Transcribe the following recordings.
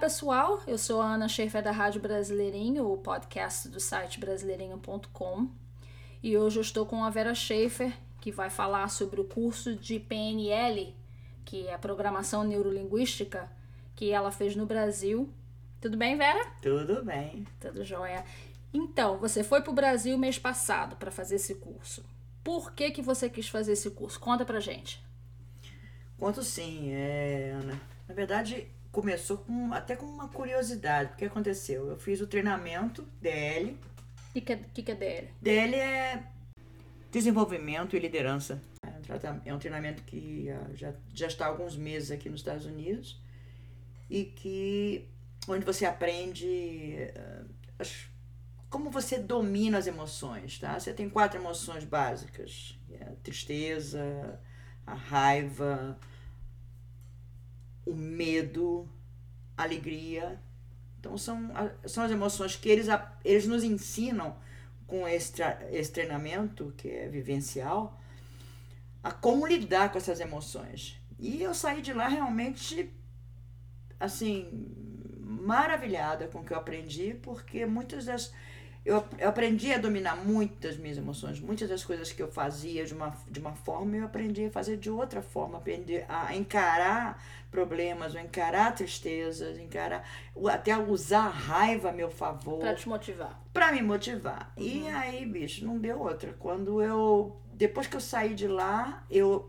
pessoal, eu sou a Ana Schaefer da Rádio Brasileirinho, o podcast do site brasileirinho.com. E hoje eu estou com a Vera Schaefer, que vai falar sobre o curso de PNL, que é Programação Neurolinguística, que ela fez no Brasil. Tudo bem, Vera? Tudo bem. Tudo jóia. Então, você foi para o Brasil mês passado para fazer esse curso. Por que, que você quis fazer esse curso? Conta pra gente. Conto sim, é, Ana. Na verdade, começou com, até com uma curiosidade. O que aconteceu? Eu fiz o treinamento DL. O que, que, que é DL? DL é desenvolvimento e liderança. É um treinamento que já, já está há alguns meses aqui nos Estados Unidos e que onde você aprende uh, como você domina as emoções, tá? Você tem quatro emoções básicas: é a tristeza, a raiva, o medo, a alegria. Então são, são as emoções que eles, eles nos ensinam com esse, esse treinamento, que é vivencial, a como lidar com essas emoções. E eu saí de lá realmente, assim, maravilhada com o que eu aprendi, porque muitas das eu, eu aprendi a dominar muitas minhas emoções, muitas das coisas que eu fazia de uma, de uma forma, eu aprendi a fazer de outra forma, aprendi a encarar problemas, a encarar tristezas, encarar, até usar a raiva a meu favor. Pra te motivar. Pra me motivar. Uhum. E aí, bicho, não deu outra. Quando eu, depois que eu saí de lá, eu,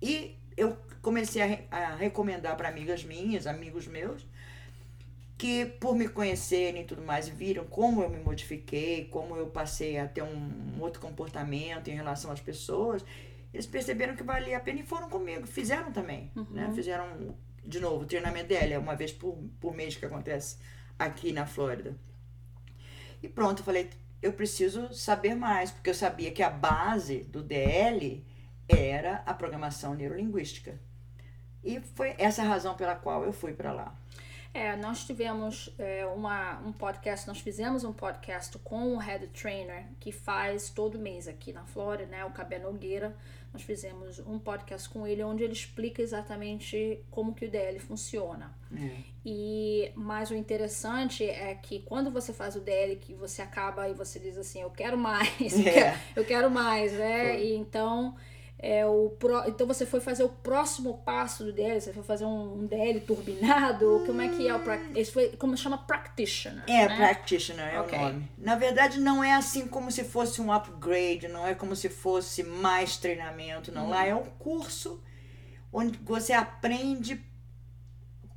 e eu comecei a, a recomendar para amigas minhas, amigos meus, que por me conhecerem e tudo mais, viram como eu me modifiquei, como eu passei a ter um, um outro comportamento em relação às pessoas, eles perceberam que valia a pena e foram comigo, fizeram também, né? uhum. né? Fizeram, de novo, o treinamento dela, é uma vez por, por mês que acontece aqui na Flórida. E pronto, eu falei, eu preciso saber mais, porque eu sabia que a base do DL era a programação neurolinguística. E foi essa a razão pela qual eu fui para lá. É, nós tivemos é, uma, um podcast, nós fizemos um podcast com o head trainer que faz todo mês aqui na Flórida, né, o Cabé Nogueira. Nós fizemos um podcast com ele onde ele explica exatamente como que o DL funciona. É. E mas o interessante é que quando você faz o DL que você acaba e você diz assim, eu quero mais, é. eu, quero, eu quero mais, né? E então é, o pro, então você foi fazer o próximo passo do DL, você foi fazer um, um DL turbinado, hum. como é que é o esse foi como chama practitioner? É, né? practitioner é okay. o nome. Na verdade não é assim como se fosse um upgrade, não é como se fosse mais treinamento, não. Hum. Lá é um curso onde você aprende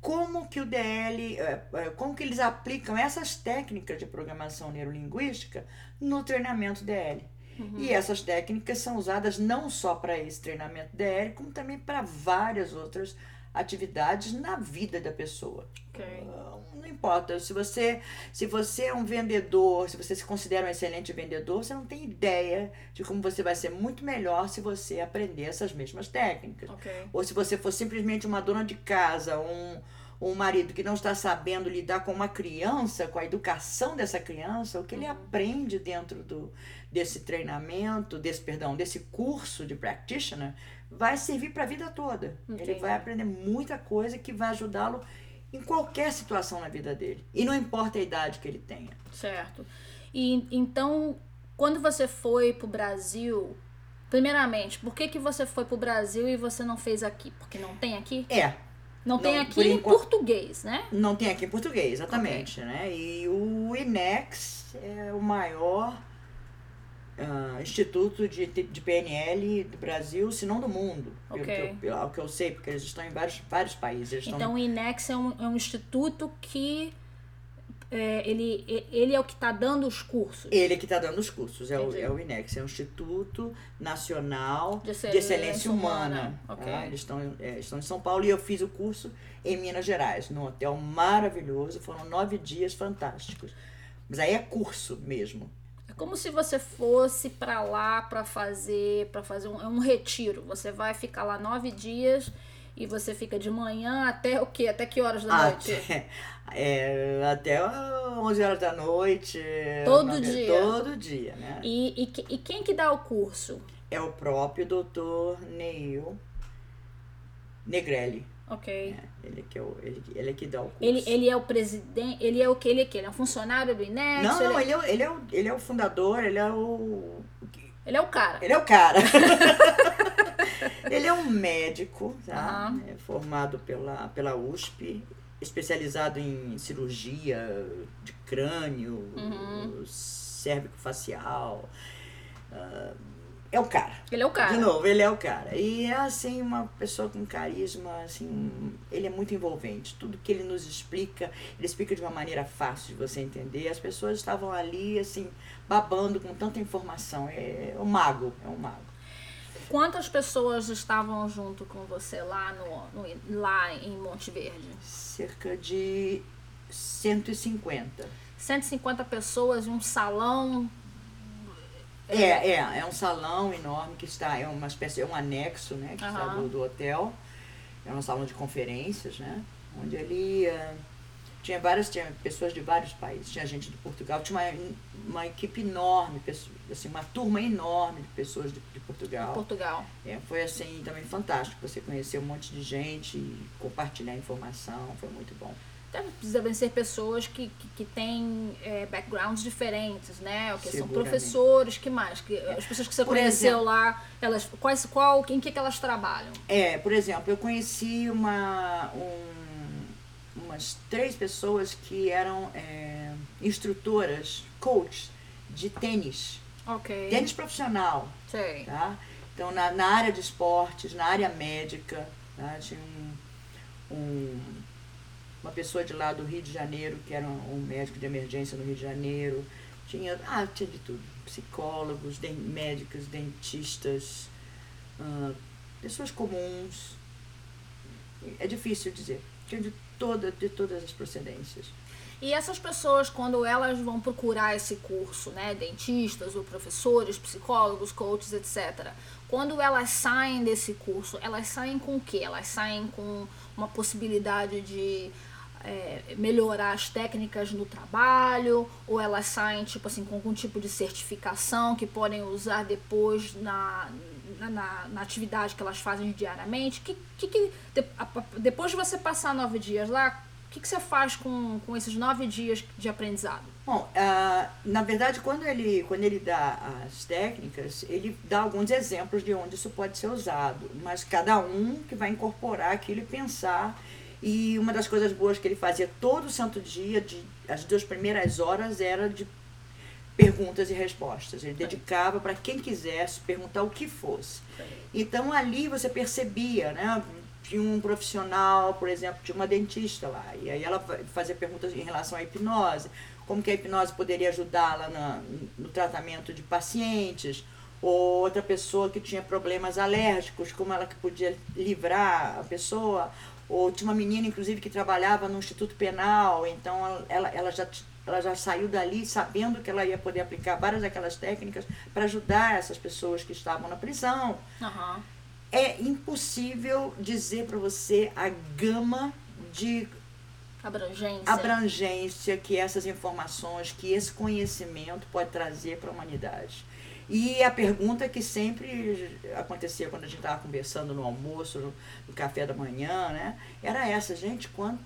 como que o DL, é, é, como que eles aplicam essas técnicas de programação neurolinguística no treinamento DL. Uhum. E essas técnicas são usadas não só para esse treinamento DL, como também para várias outras atividades na vida da pessoa. Okay. Não importa, se você, se você é um vendedor, se você se considera um excelente vendedor, você não tem ideia de como você vai ser muito melhor se você aprender essas mesmas técnicas. Okay. Ou se você for simplesmente uma dona de casa, um, um marido que não está sabendo lidar com uma criança, com a educação dessa criança, o que ele uhum. aprende dentro do, desse treinamento, desse perdão, desse curso de practitioner, vai servir para a vida toda. Entendi. Ele vai aprender muita coisa que vai ajudá-lo em qualquer situação na vida dele. E não importa a idade que ele tenha. Certo. E então, quando você foi para o Brasil, primeiramente, por que, que você foi para o Brasil e você não fez aqui? Porque não tem aqui? É. Não, não tem aqui em enquanto... português, né? Não tem aqui em português, exatamente. Okay. Né? E o INEX é o maior uh, instituto de, de PNL do Brasil, se não do mundo. Okay. Pelo, pelo, pelo, que eu sei, porque eles estão em vários, vários países. então o INEX é um, é um instituto que é, ele, ele é o que está dando os cursos. Ele é que está dando os cursos, é o, é o INEX, é o Instituto Nacional de Excelência, de Excelência Humana. Humana. Okay. Tá? Eles estão, é, estão em São Paulo e eu fiz o curso em Minas Gerais, num hotel maravilhoso, foram nove dias fantásticos. Mas aí é curso mesmo como se você fosse para lá para fazer para fazer um, é um retiro. Você vai ficar lá nove dias e você fica de manhã até o quê? Até que horas da noite? Até, é, até 11 horas da noite. Todo dia? Todo dia, né? E, e, e quem que dá o curso? É o próprio doutor Neil Negrelli. Ok. É, ele, que é o, ele, ele é que dá o curso. Ele, ele é o presidente. Ele é o que? Ele é que? Ele é um funcionário do INEX? não, não, ele, é- ele é, o- ele, é o, ele é o fundador, ele é o. ele é o cara. Ele é o cara. ele é um médico, tá? Aham. É formado pela, pela USP, especializado em cirurgia de crânio, Uhum. cérvico-facial. Ah, é o cara. Ele é o cara. De novo, ele é o cara. E é assim, uma pessoa com carisma, assim, ele é muito envolvente. Tudo que ele nos explica, ele explica de uma maneira fácil de você entender. As pessoas estavam ali, assim, babando com tanta informação. É um mago, é um mago. Quantas pessoas estavam junto com você lá, no, no- lá em Monte Verde? Cerca de 150. 150 pessoas em um salão. É, é, é um salão enorme que está, é uma espécie, é um anexo, né, que está Aham. do, do hotel. É um salão de conferências, né, onde ali eh, tinha várias, tinha pessoas de vários países, tinha gente de Portugal, tinha uma, uma equipe enorme, assim, uma turma enorme de pessoas de, de Portugal. Portugal. É, foi assim também fantástico, você conhecer um monte de gente, e compartilhar informação, foi muito bom. Deve- Devem ser pessoas que, que, que têm é, backgrounds diferentes, né? O que são professores, que mais? Que, as pessoas que você Por conheceu exemplo- lá, elas, quais, qual, em que, que elas trabalham? É, por exemplo, eu conheci uma, um- umas três pessoas que eram é, instrutoras, coach de tênis, tênis profissional, Sei. tá? Então, na, na área de esportes, na área médica, tá? tinha um, um- uma pessoa de lá do Rio de Janeiro, que era um, um médico de emergência no Rio de Janeiro, tinha, ah, tinha de tudo, psicólogos, den- médicos, dentistas, ah, pessoas comuns, é difícil dizer, tinha de, toda, de todas as procedências. E essas pessoas, quando elas vão procurar esse curso, né, dentistas ou professores, psicólogos, coaches, etc., quando elas saem desse curso, elas saem com o quê? Elas saem com uma possibilidade de é, melhorar as técnicas no trabalho, ou elas saem, tipo assim, com algum tipo de certificação que podem usar depois na, na, na- na atividade que elas fazem diariamente? Que, que, que de- a- depois de você passar nove dias lá, o que, que você faz com, com esses nove dias de aprendizado? Bom, ah, na verdade, quando ele, quando ele dá as técnicas, ele dá alguns exemplos de onde isso pode ser usado, mas cada um que vai incorporar aquilo e pensar. E uma das coisas boas que ele fazia todo santo dia, de, as duas primeiras horas, era de perguntas e respostas. Ele dedicava para quem quisesse perguntar o que fosse. Então ali você percebia, né? Tinha um profissional, por exemplo, tinha uma dentista lá, e aí ela fa- fazia perguntas em relação à hipnose, como que a hipnose poderia ajudá-la na- no tratamento de pacientes, ou outra pessoa que tinha problemas alérgicos, como ela que podia livrar a pessoa, ou tinha uma menina, inclusive, que trabalhava no Instituto Penal, então ela, ela já ela já saiu dali sabendo que ela ia poder aplicar várias daquelas técnicas para ajudar essas pessoas que estavam na prisão Aham. é impossível dizer para você a gama de Abrangência. abrangência que essas informações, que esse conhecimento pode trazer para a humanidade. E a pergunta que sempre acontecia quando a gente estava conversando no almoço, no, no café da manhã, né? Era essa, gente, quando,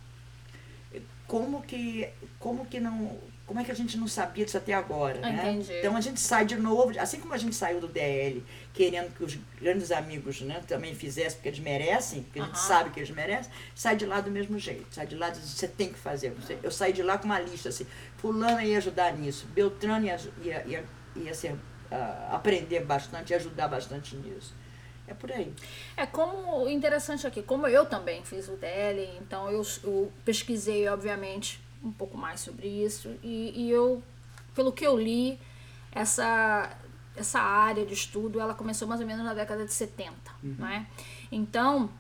como que, como que não, como é que a gente não sabia disso até agora, né? Entendi. Então a gente sai de novo, assim como a gente saiu do DL, querendo que os grandes amigos, né, também fizessem porque eles merecem, porque a gente sabe que eles merecem, sai de lá do mesmo jeito, sai de lá você tem que fazer. Eu saí de lá com uma lista assim, fulana ia ajudar nisso, Beltrano ia, ia, ia, ia ser, ah, aprender bastante, ia ajudar bastante nisso. É por aí. É como interessante aqui, como eu também fiz o DL, então eu, eu pesquisei, obviamente, um pouco mais sobre isso e, e eu, pelo que eu li, essa, essa área de estudo, ela começou mais ou menos na década de 70, né? Então,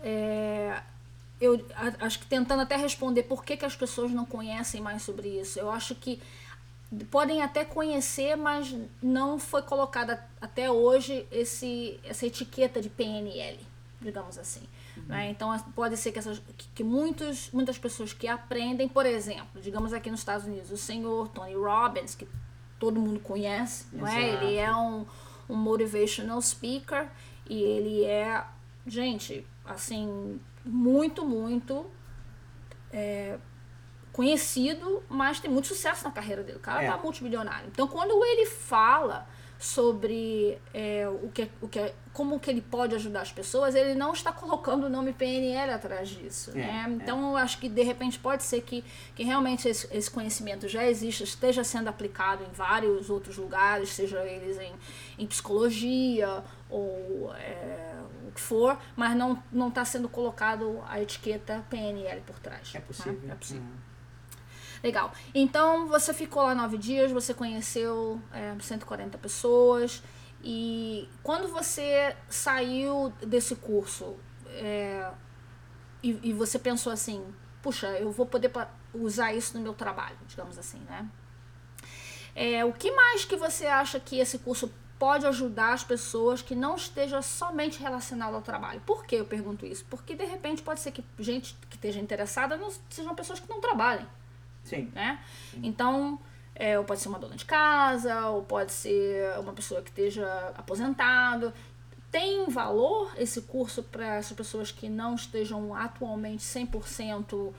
é, eu acho que tentando até responder por que, que as pessoas não conhecem mais sobre isso, eu acho que podem até conhecer, mas não foi colocada até hoje esse, essa etiqueta de PNL, digamos assim. Né? Então pode ser que, essas, que, muitos, muitas pessoas que aprendem, por exemplo, digamos aqui nos Estados Unidos, o senhor Tony Robbins, que todo mundo conhece, não é? Ele é um, um motivational speaker e ele é, gente, assim, muito, muito é, conhecido, mas tem muito sucesso na carreira dele. O cara É. tá multimilionário. Então, quando ele fala sobre é, o que, o que, como que ele pode ajudar as pessoas, ele não está colocando o nome PNL atrás disso. É, né? é. Então, eu acho que de repente pode ser que, que realmente esse, esse conhecimento já exista, esteja sendo aplicado em vários outros lugares, seja eles em, em psicologia ou é, o que for, mas não não está sendo colocado a etiqueta PNL por trás. É né? possível. É possível. Hum. Legal. Então você ficou lá nove dias, você conheceu é, 140 pessoas e quando você saiu desse curso é, e, e você pensou assim, puxa, eu vou poder usar isso no meu trabalho, digamos assim, né? É, o que mais que você acha que esse curso pode ajudar as pessoas que não esteja somente relacionado ao trabalho? Por que eu pergunto isso? Porque de repente pode ser que gente que esteja interessada não sejam pessoas que não trabalhem Sim. né? Então, é, ou pode ser uma dona de casa, ou pode ser uma pessoa que esteja aposentado. Tem valor esse curso para essas pessoas que não estejam atualmente 100%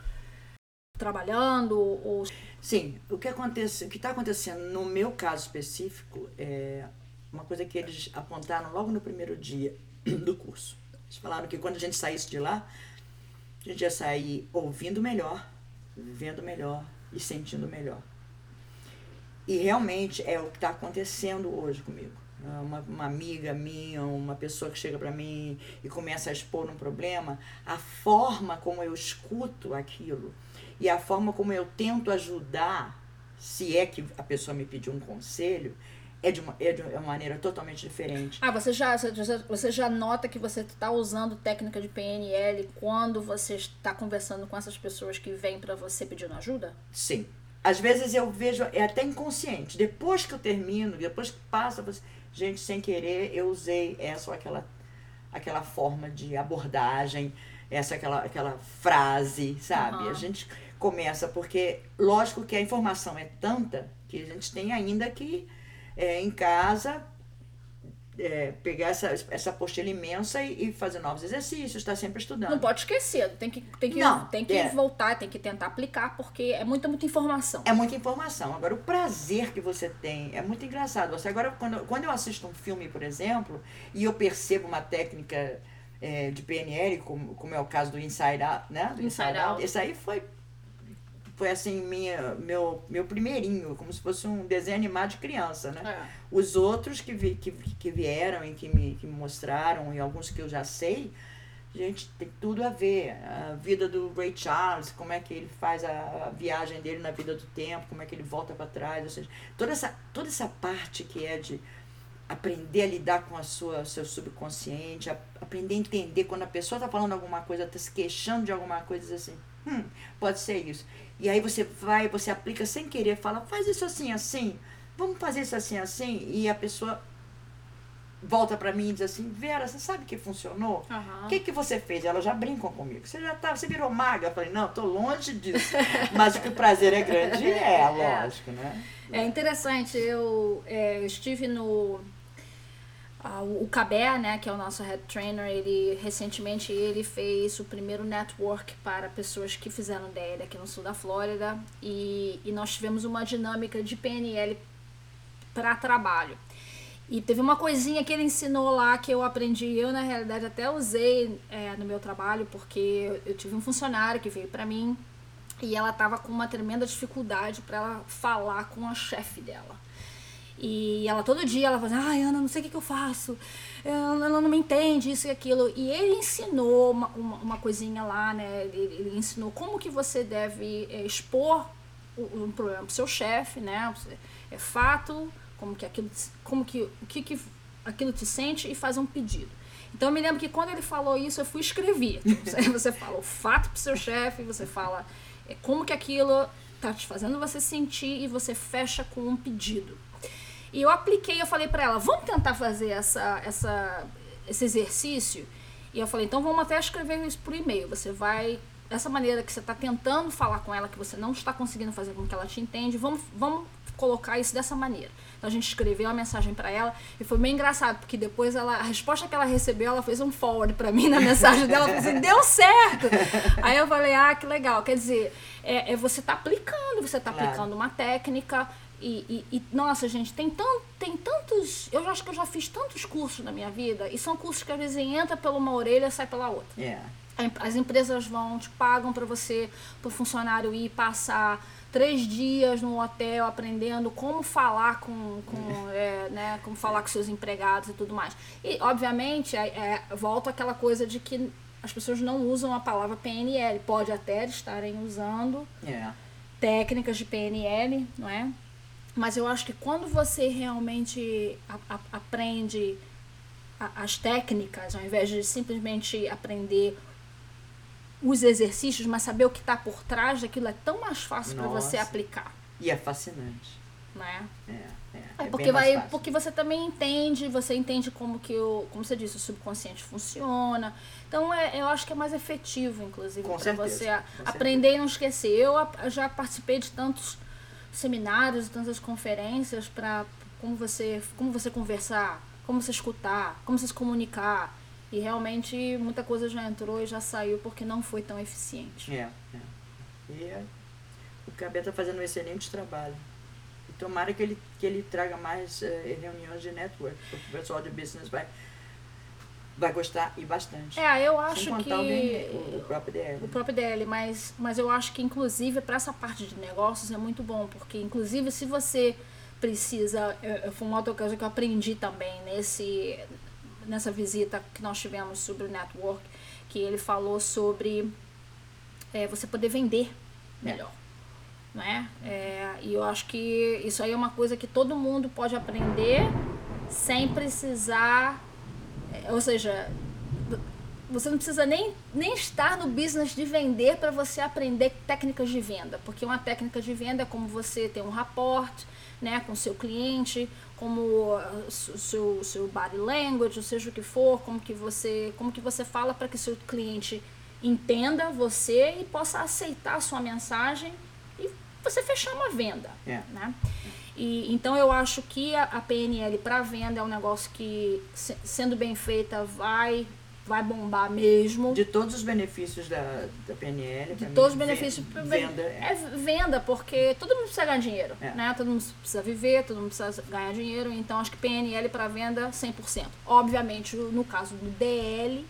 trabalhando ou Sim, o que acontece, o que está acontecendo no meu caso específico é uma coisa que eles apontaram logo no primeiro dia do curso. Eles falaram que quando a gente saísse de lá, a gente ia sair ouvindo melhor, vendo melhor e sentindo melhor. E realmente é o que está acontecendo hoje comigo. Uma, uma amiga minha, uma pessoa que chega para mim e começa a expor um problema, a forma como eu escuto aquilo e a forma como eu tento ajudar, se é que a pessoa me pediu um conselho, é de uma, é de uma maneira totalmente diferente. Ah, você já, você já, nota que você está usando técnica de PNL quando você está conversando com essas pessoas que vêm para você pedindo ajuda? Sim. Às vezes eu vejo, é até inconsciente. Depois que eu termino, depois que passa, você- gente, sem querer, eu usei essa ou aquela, aquela forma de abordagem, essa aquela, aquela frase, sabe? Aham. A gente começa, porque lógico que a informação é tanta que a gente tem ainda que, é, em casa, é, pegar essa, essa apostila imensa e, e fazer novos exercícios, estar sempre estudando. Não pode esquecer, tem que, tem que, Não, tem que é. voltar, tem que tentar aplicar, porque é muita, muita informação. É muita informação. Agora, o prazer que você tem é muito engraçado. Você agora, quando, quando eu assisto um filme, por exemplo, e eu percebo uma técnica é, de PNL, como, como é o caso do Inside Out, né? Do Inside Out. Esse aí foi, foi assim, minha, meu, meu primeirinho, como se fosse um desenho animado de criança, né? É. Os outros que, vi, que, que vieram e que me, que me mostraram, e alguns que eu já sei, gente, tem tudo a ver. A vida do Ray Charles, como é que ele faz a, a viagem dele na vida do tempo, como é que ele volta para trás, ou seja, toda essa, toda essa parte que é de aprender a lidar com a sua seu subconsciente, a- aprender a entender quando a pessoa está falando alguma coisa, está se queixando de alguma coisa, assim, hum, pode ser isso. E aí você vai, você aplica sem querer, fala, faz isso assim, assim, vamos fazer isso assim, assim, e a pessoa volta para mim e diz assim, Vera, você sabe que funcionou? O que, que você fez? Elas já brincam comigo. Você já tá, você virou maga? Eu falei, não, tô longe disso. Mas o que o prazer é grande é, lógico, né? É interessante, eu é, estive no. Ah, o Cabé, né, que é o nosso head trainer, ele recentemente ele fez o primeiro network para pessoas que fizeram DL aqui no sul da Flórida e, e nós tivemos uma dinâmica de PNL para trabalho. E teve uma coisinha que ele ensinou lá que eu aprendi, eu na realidade até usei é, no meu trabalho, porque eu, tive um funcionário que veio para mim e ela tava com uma tremenda dificuldade para ela falar com a chefe dela. E ela todo dia ela fazia, ai Ana, não sei o que, que eu faço, ela não me entende, isso e aquilo. E ele ensinou uma, uma, uma coisinha lá, né? Ele, ele ensinou como que você deve é, expor um problema pro seu chefe, né? É fato, como que aquilo, como que, o que, que aquilo te sente e fazer um pedido. Então eu me lembro que quando ele falou isso, eu fui escrever. Você, você fala o fato pro seu chefe, você fala é, como que aquilo tá te fazendo você sentir e você fecha com um pedido. E eu apliquei, eu falei pra ela, vamos tentar fazer essa, essa, esse exercício? E eu falei, então vamos até escrever isso por e-mail. Você vai essa maneira que você está tentando falar com ela, que você não está conseguindo fazer com que ela te entende, vamos, vamos colocar isso dessa maneira. Então a gente escreveu uma mensagem para ela e foi bem engraçado, porque depois ela, a resposta que ela recebeu, ela fez um forward para mim na mensagem dela, falou assim, deu certo! Aí eu falei, ah, que legal. Quer dizer, é, é você tá aplicando, você tá Claro. aplicando uma técnica e, e- e, nossa, gente, tem, tan, tem tantos. Eu acho que eu já fiz tantos cursos na minha vida, e são cursos que às vezes entra pela uma orelha e sai pela outra. É. A em- As empresas vão, te pagam para você, para o funcionário ir passar três dias no hotel aprendendo como falar com, com é, né, como falar com seus empregados e tudo mais. E, obviamente, é, é, volta aquela coisa de que as pessoas não usam a palavra PNL. Pode até estarem usando É. técnicas de PNL, não é? Mas eu acho que quando você realmente a- a- aprende a- as técnicas, ao invés de simplesmente aprender os exercícios, mas saber o que está por trás daquilo é tão mais fácil para você aplicar, E é fascinante. né? É, é. É bem porque vai, fácil. porque você também entende, você entende como que o, como você disse, o subconsciente funciona. Então é, eu acho que é mais efetivo, inclusive, para certeza, você aprender e não esquecer. Eu já participei de tantos seminários, tantas conferências para como você, como você conversar, como você escutar, como você se comunicar. E realmente muita coisa já entrou e já saiu porque não foi tão eficiente. É, é. E é, o Cabé está fazendo um excelente trabalho. E tomara que ele, que ele traga mais eh, reuniões de network, porque o pessoal de business vai, vai gostar e bastante. É, eu acho que o, o, próprio DL. o próprio DL, mas, mas eu acho que inclusive para essa parte de negócios é muito bom, porque inclusive se você precisa, foi uma outra coisa que eu aprendi também nesse nessa visita que nós tivemos sobre o network, que ele falou sobre é, você poder vender melhor. Não é? É, e eu acho que isso aí é uma coisa que todo mundo pode aprender sem precisar, é, ou seja, você não precisa nem, nem estar no business de vender para você aprender técnicas de venda, porque uma técnica de venda é como você ter um rapport né, com o seu cliente, como o seu, seu body language, ou seja o que for, como que você, como que você fala para que o seu cliente entenda você e possa aceitar a sua mensagem e você fechar uma venda. É. Né? E, então eu acho que a, a PNL para venda é um negócio que, se- sendo bem feita, vai, vai bombar mesmo. De todos os benefícios da, da PNL, De todos os mim, benefícios. ven- Venda é é. venda, porque todo mundo precisa ganhar dinheiro, É. né? Todo mundo precisa viver, todo mundo precisa ganhar dinheiro, então acho que PNL para venda 100%. Obviamente, no caso do DL,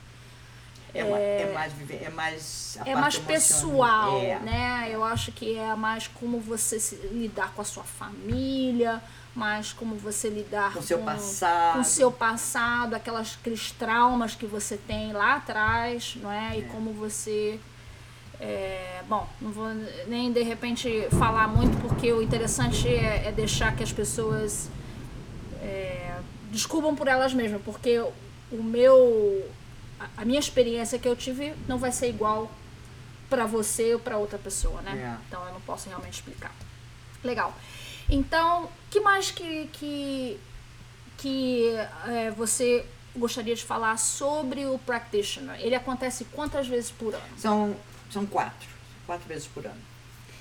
É, ma- é mais, é mais é mais pessoal, É. né? Eu acho que é mais como você se- lidar com a sua família, mais como você lidar Com o seu passado. com o seu passado, aquelas, aqueles traumas que você tem lá atrás, não é? E É. como você. é, bom, não vou nem de repente falar muito, porque o interessante é, é deixar que as pessoas é, descubram por elas mesmas, porque o meu. A- minha experiência que eu tive não vai ser igual para você ou para outra pessoa, né? É. Então eu não posso realmente explicar. Legal. Então, que mais que, que, que é, você gostaria de falar sobre o practitioner? Ele acontece quantas vezes por ano? São, são quatro. Quatro vezes por ano.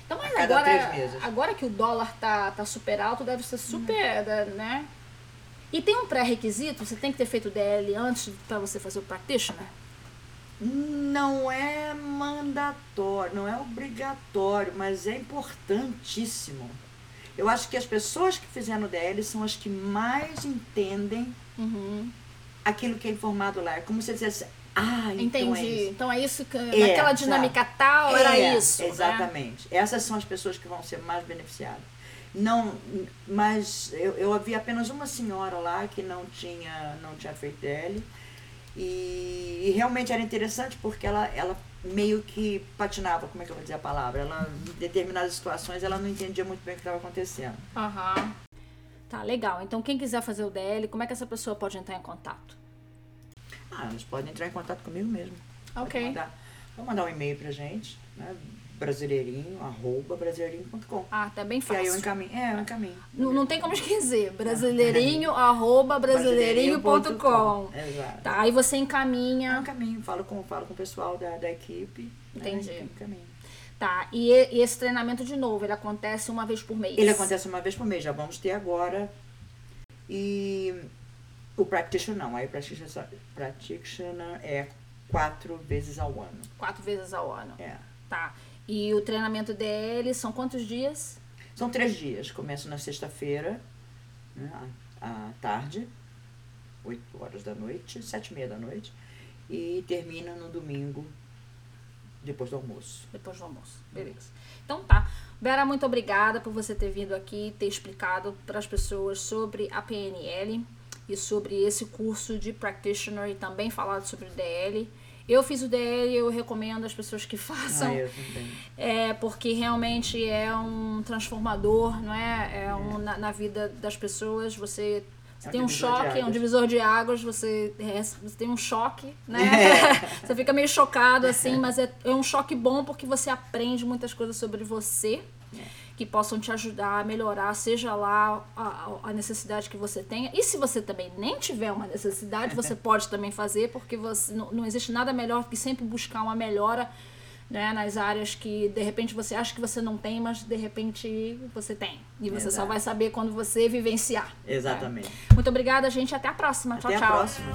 Então, mas agora, agora que o dólar tá, tá super alto, deve ser super, né? E tem um pré-requisito? Você tem que ter feito o DL antes para você fazer o practitioner? Não é mandatório, não é obrigatório, mas é importantíssimo. Eu acho que as pessoas que fizeram o DL são as que mais entendem Uhum. aquilo que é informado lá. É como se dissesse, ah, então Entendi. é isso. Então é isso que. naquela sabe? dinâmica tal, era É, isso. né? Exatamente. Essas são as pessoas que vão ser mais beneficiadas. Não, mas eu, eu vi apenas uma senhora lá que não tinha, não tinha feito DL. E, e realmente era interessante porque ela, ela meio que patinava, como é que eu vou dizer a palavra? Ela, em determinadas situações, ela não entendia muito bem o que estava acontecendo. Aham. Tá, legal. Então, quem quiser fazer o DL, como é que essa pessoa pode entrar em contato? Ah, elas podem entrar em contato comigo mesmo. Ok. Pode mandar um e-mail pra gente, né? Brasileirinho, arroba brasileirinho.com. Ah, tá bem E aí eu fácil. encaminho. É, eu encaminho. Não, não tem como esquecer. Brasileirinho, arroba brasileirinho.com. Exato. Tá, aí você Eu encaminha. encaminho, falo com, falo com o pessoal da, da equipe Entendi. Né? Caminho. Tá, e, e, esse treinamento de novo, ele acontece uma vez por mês? Ele acontece uma vez por mês, já vamos ter agora. E o practitioner não, aí practitioner, practitioner é quatro vezes ao ano. Quatro vezes ao ano. É. Tá. E o treinamento DL são quantos dias? São três dias. Começo na sexta-feira, né, à tarde, 8 horas da noite, sete e meia da noite, e termina no domingo, depois do almoço. Depois do almoço, beleza. Então tá. Vera, muito obrigada por você ter vindo aqui ter explicado para as pessoas sobre a PNL e sobre esse curso de practitioner e também falado sobre o DL. Eu fiz o DL, eu recomendo as pessoas que façam. Ah. É, porque realmente é um transformador, não é? É um, na, na vida das pessoas. Você, você É um tem um choque, é um divisor de águas, você, é, você tem um choque, né? É. você fica meio chocado assim, mas é, é um choque bom porque você aprende muitas coisas sobre você que possam te ajudar a melhorar, seja lá a, a- necessidade que você tenha. E se você também nem tiver uma necessidade, você pode também fazer, porque você, não, não existe nada melhor que sempre buscar uma melhora né, nas áreas que de repente você acha que você não tem, mas de repente você tem. E você só Exato. vai saber quando você vivenciar. Exatamente. Muito obrigada, gente. Até a próxima. Até tchau, a tchau. próxima.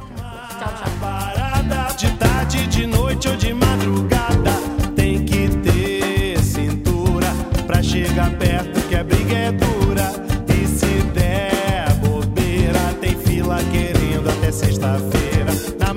Tchau, tchau. Parada de tarde, de noite ou de madrugada. chega perto que é a é dura. E se der bobeira, tem fila querendo até sexta-feira. Na